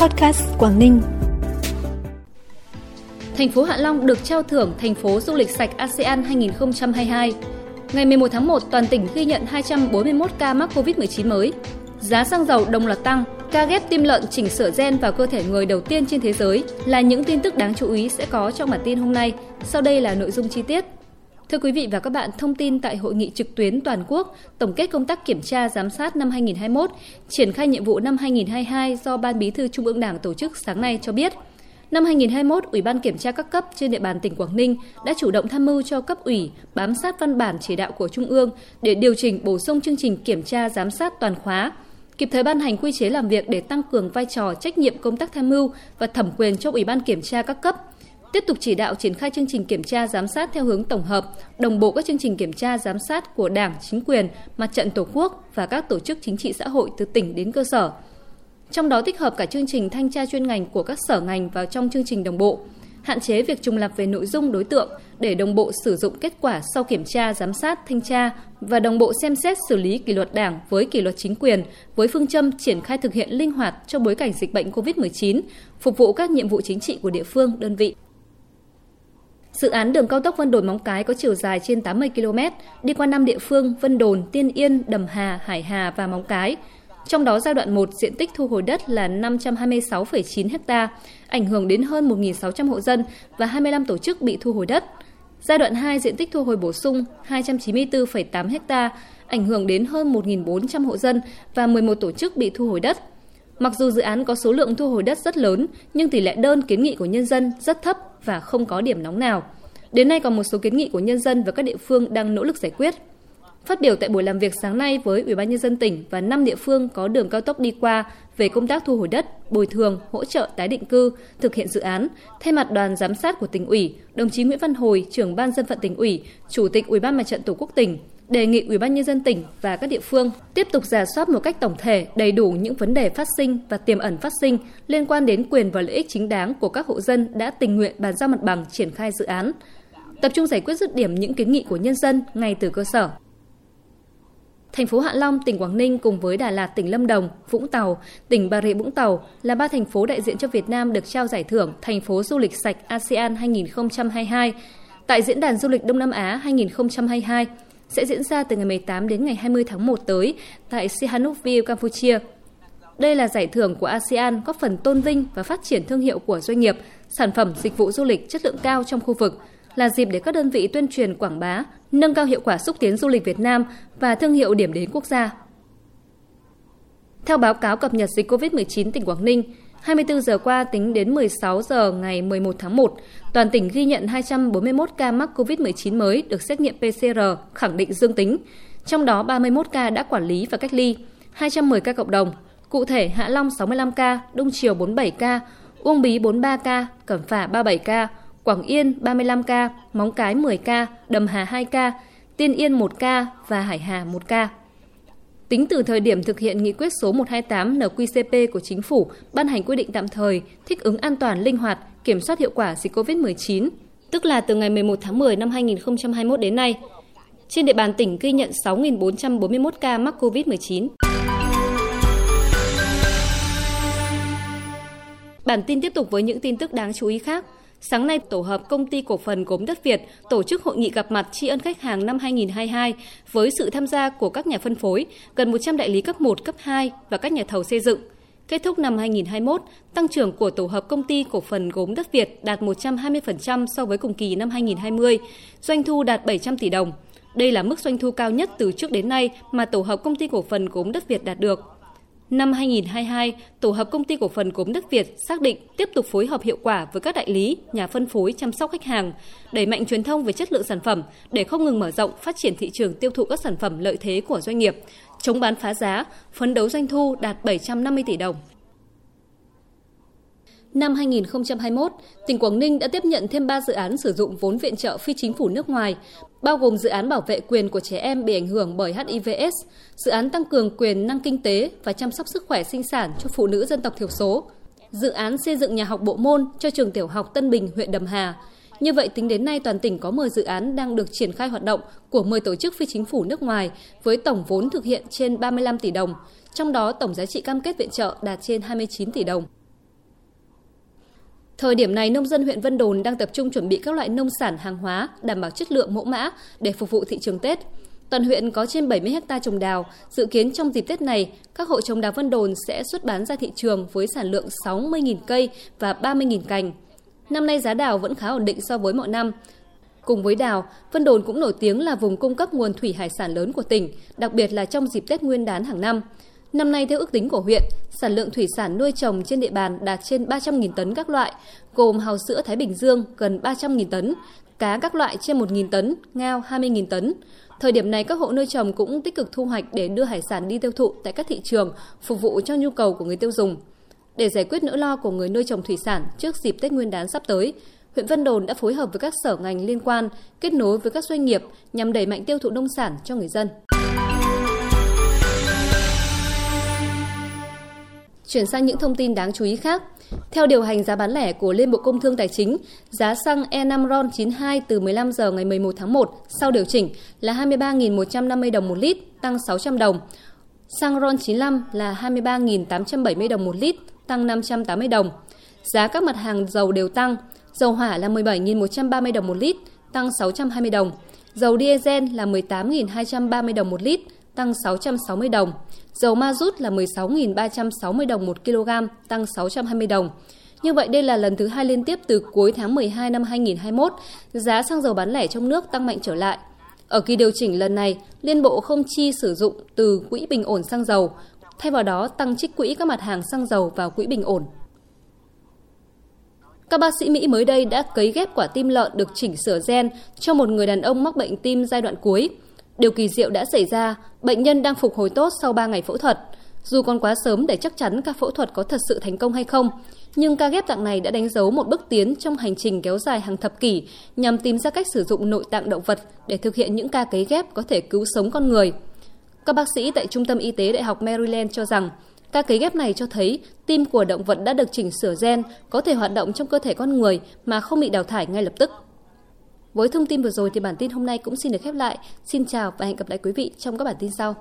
Podcast Quảng Ninh. Thành phố Hạ Long được trao thưởng thành phố du lịch sạch ASEAN 2022. Ngày 11 tháng 1, toàn tỉnh ghi nhận 241 ca mắc COVID-19 mới. Giá xăng dầu đồng loạt tăng, ca ghép tim lợn chỉnh sửa gen vào cơ thể người đầu tiên trên thế giới là những tin tức đáng chú ý sẽ có trong bản tin hôm nay. Sau đây là nội dung chi tiết. Thưa quý vị và các bạn, thông tin tại hội nghị trực tuyến toàn quốc tổng kết công tác kiểm tra giám sát năm 2021, triển khai nhiệm vụ năm 2022 do Ban Bí thư Trung ương Đảng tổ chức sáng nay cho biết. Năm 2021, Ủy ban kiểm tra các cấp trên địa bàn tỉnh Quảng Ninh đã chủ động tham mưu cho cấp ủy bám sát văn bản chỉ đạo của Trung ương để điều chỉnh bổ sung chương trình kiểm tra giám sát toàn khóa, kịp thời ban hành quy chế làm việc để tăng cường vai trò trách nhiệm công tác tham mưu và thẩm quyền cho Ủy ban kiểm tra các cấp, tiếp tục chỉ đạo triển khai chương trình kiểm tra giám sát theo hướng tổng hợp, đồng bộ các chương trình kiểm tra giám sát của Đảng, chính quyền, Mặt trận Tổ quốc và các tổ chức chính trị xã hội từ tỉnh đến cơ sở. Trong đó tích hợp cả chương trình thanh tra chuyên ngành của các sở ngành vào trong chương trình đồng bộ, hạn chế việc trùng lập về nội dung đối tượng để đồng bộ sử dụng kết quả sau kiểm tra, giám sát, thanh tra và đồng bộ xem xét xử lý kỷ luật đảng với kỷ luật chính quyền với phương châm triển khai thực hiện linh hoạt trong bối cảnh dịch bệnh COVID-19, phục vụ các nhiệm vụ chính trị của địa phương, đơn vị. Dự án đường cao tốc Vân Đồn Móng Cái có chiều dài trên 80 km, đi qua năm địa phương Vân Đồn, Tiên Yên, Đầm Hà, Hải Hà và Móng Cái. Trong đó giai đoạn 1 diện tích thu hồi đất là 526,9 ha, ảnh hưởng đến hơn 1.600 hộ dân và 25 tổ chức bị thu hồi đất. Giai đoạn 2 diện tích thu hồi bổ sung 294,8 ha, ảnh hưởng đến hơn 1.400 hộ dân và 11 tổ chức bị thu hồi đất. Mặc dù dự án có số lượng thu hồi đất rất lớn, nhưng tỷ lệ đơn kiến nghị của nhân dân rất thấp và không có điểm nóng nào. Đến nay còn một số kiến nghị của nhân dân và các địa phương đang nỗ lực giải quyết. Phát biểu tại buổi làm việc sáng nay với Ủy ban nhân dân tỉnh và 5 địa phương có đường cao tốc đi qua về công tác thu hồi đất, bồi thường, hỗ trợ tái định cư, thực hiện dự án, thay mặt đoàn giám sát của tỉnh ủy, đồng chí Nguyễn Văn Hồi, trưởng ban dân vận tỉnh ủy, chủ tịch Ủy ban Mặt trận Tổ quốc tỉnh đề nghị Ủy ban nhân dân tỉnh và các địa phương tiếp tục giả soát một cách tổng thể đầy đủ những vấn đề phát sinh và tiềm ẩn phát sinh liên quan đến quyền và lợi ích chính đáng của các hộ dân đã tình nguyện bàn giao mặt bằng triển khai dự án, tập trung giải quyết dứt điểm những kiến nghị của nhân dân ngay từ cơ sở. Thành phố Hạ Long, tỉnh Quảng Ninh cùng với Đà Lạt, tỉnh Lâm Đồng, Vũng Tàu, tỉnh Bà Rịa Vũng Tàu là ba thành phố đại diện cho Việt Nam được trao giải thưởng Thành phố du lịch sạch ASEAN 2022 tại Diễn đàn Du lịch Đông Nam Á 2022 sẽ diễn ra từ ngày 18 đến ngày 20 tháng 1 tới tại Sihanoukville, Campuchia. Đây là giải thưởng của ASEAN góp phần tôn vinh và phát triển thương hiệu của doanh nghiệp, sản phẩm dịch vụ du lịch chất lượng cao trong khu vực, là dịp để các đơn vị tuyên truyền quảng bá, nâng cao hiệu quả xúc tiến du lịch Việt Nam và thương hiệu điểm đến quốc gia. Theo báo cáo cập nhật dịch COVID-19 tỉnh Quảng Ninh, 24 giờ qua tính đến 16 giờ ngày 11 tháng 1, toàn tỉnh ghi nhận 241 ca mắc COVID-19 mới được xét nghiệm PCR khẳng định dương tính, trong đó 31 ca đã quản lý và cách ly, 210 ca cộng đồng. Cụ thể, Hạ Long 65 ca, Đông Triều 47 ca, Uông Bí 43 ca, Cẩm Phả 37 ca, Quảng Yên 35 ca, Móng Cái 10 ca, Đầm Hà 2 ca, Tiên Yên 1 ca và Hải Hà 1 ca. Tính từ thời điểm thực hiện nghị quyết số 128 NQCP của Chính phủ ban hành quy định tạm thời thích ứng an toàn linh hoạt, kiểm soát hiệu quả dịch COVID-19, tức là từ ngày 11 tháng 10 năm 2021 đến nay, trên địa bàn tỉnh ghi nhận 6.441 ca mắc COVID-19. Bản tin tiếp tục với những tin tức đáng chú ý khác. Sáng nay, tổ hợp công ty cổ phần gốm đất Việt tổ chức hội nghị gặp mặt tri ân khách hàng năm 2022 với sự tham gia của các nhà phân phối, gần 100 đại lý cấp 1, cấp 2 và các nhà thầu xây dựng. Kết thúc năm 2021, tăng trưởng của tổ hợp công ty cổ phần gốm đất Việt đạt 120% so với cùng kỳ năm 2020, doanh thu đạt 700 tỷ đồng. Đây là mức doanh thu cao nhất từ trước đến nay mà tổ hợp công ty cổ phần gốm đất Việt đạt được. Năm 2022, tổ hợp công ty cổ phần gốm Đức Việt xác định tiếp tục phối hợp hiệu quả với các đại lý, nhà phân phối chăm sóc khách hàng, đẩy mạnh truyền thông về chất lượng sản phẩm để không ngừng mở rộng phát triển thị trường tiêu thụ các sản phẩm lợi thế của doanh nghiệp, chống bán phá giá, phấn đấu doanh thu đạt 750 tỷ đồng. Năm 2021, tỉnh Quảng Ninh đã tiếp nhận thêm 3 dự án sử dụng vốn viện trợ phi chính phủ nước ngoài, bao gồm dự án bảo vệ quyền của trẻ em bị ảnh hưởng bởi HIVS, dự án tăng cường quyền năng kinh tế và chăm sóc sức khỏe sinh sản cho phụ nữ dân tộc thiểu số, dự án xây dựng nhà học bộ môn cho trường tiểu học Tân Bình, huyện Đầm Hà. Như vậy, tính đến nay toàn tỉnh có 10 dự án đang được triển khai hoạt động của 10 tổ chức phi chính phủ nước ngoài với tổng vốn thực hiện trên 35 tỷ đồng, trong đó tổng giá trị cam kết viện trợ đạt trên 29 tỷ đồng. Thời điểm này, nông dân huyện Vân Đồn đang tập trung chuẩn bị các loại nông sản hàng hóa đảm bảo chất lượng mẫu mã để phục vụ thị trường Tết. Toàn huyện có trên 70 ha trồng đào, dự kiến trong dịp Tết này, các hộ trồng đào Vân Đồn sẽ xuất bán ra thị trường với sản lượng 60.000 cây và 30.000 cành. Năm nay giá đào vẫn khá ổn định so với mọi năm. Cùng với đào, Vân Đồn cũng nổi tiếng là vùng cung cấp nguồn thủy hải sản lớn của tỉnh, đặc biệt là trong dịp Tết Nguyên đán hàng năm. Năm nay theo ước tính của huyện, sản lượng thủy sản nuôi trồng trên địa bàn đạt trên 300.000 tấn các loại, gồm hào sữa Thái Bình Dương gần 300.000 tấn, cá các loại trên 1.000 tấn, ngao 20.000 tấn. Thời điểm này các hộ nuôi trồng cũng tích cực thu hoạch để đưa hải sản đi tiêu thụ tại các thị trường, phục vụ cho nhu cầu của người tiêu dùng. Để giải quyết nỗi lo của người nuôi trồng thủy sản trước dịp Tết Nguyên đán sắp tới, huyện Vân Đồn đã phối hợp với các sở ngành liên quan, kết nối với các doanh nghiệp nhằm đẩy mạnh tiêu thụ nông sản cho người dân. Chuyển sang những thông tin đáng chú ý khác. Theo điều hành giá bán lẻ của Liên Bộ Công Thương Tài chính, giá xăng E5 RON 92 từ 15 giờ ngày 11 tháng 1 sau điều chỉnh là 23.150 đồng một lít, tăng 600 đồng. Xăng RON 95 là 23.870 đồng một lít, tăng 580 đồng. Giá các mặt hàng dầu đều tăng. Dầu hỏa là 17.130 đồng một lít, tăng 620 đồng. Dầu diesel là 18.230 đồng một lít, tăng 660 đồng. Dầu ma rút là 16.360 đồng một kg, tăng 620 đồng. Như vậy đây là lần thứ hai liên tiếp từ cuối tháng 12 năm 2021, giá xăng dầu bán lẻ trong nước tăng mạnh trở lại. Ở kỳ điều chỉnh lần này, Liên Bộ không chi sử dụng từ quỹ bình ổn xăng dầu, thay vào đó tăng trích quỹ các mặt hàng xăng dầu vào quỹ bình ổn. Các bác sĩ Mỹ mới đây đã cấy ghép quả tim lợn được chỉnh sửa gen cho một người đàn ông mắc bệnh tim giai đoạn cuối. Điều kỳ diệu đã xảy ra, bệnh nhân đang phục hồi tốt sau 3 ngày phẫu thuật. Dù còn quá sớm để chắc chắn ca phẫu thuật có thật sự thành công hay không, nhưng ca ghép tạng này đã đánh dấu một bước tiến trong hành trình kéo dài hàng thập kỷ nhằm tìm ra cách sử dụng nội tạng động vật để thực hiện những ca cấy ghép có thể cứu sống con người. Các bác sĩ tại Trung tâm Y tế Đại học Maryland cho rằng, ca cấy ghép này cho thấy tim của động vật đã được chỉnh sửa gen, có thể hoạt động trong cơ thể con người mà không bị đào thải ngay lập tức. Với thông tin vừa rồi thì bản tin hôm nay cũng xin được khép lại. Xin chào và hẹn gặp lại quý vị trong các bản tin sau.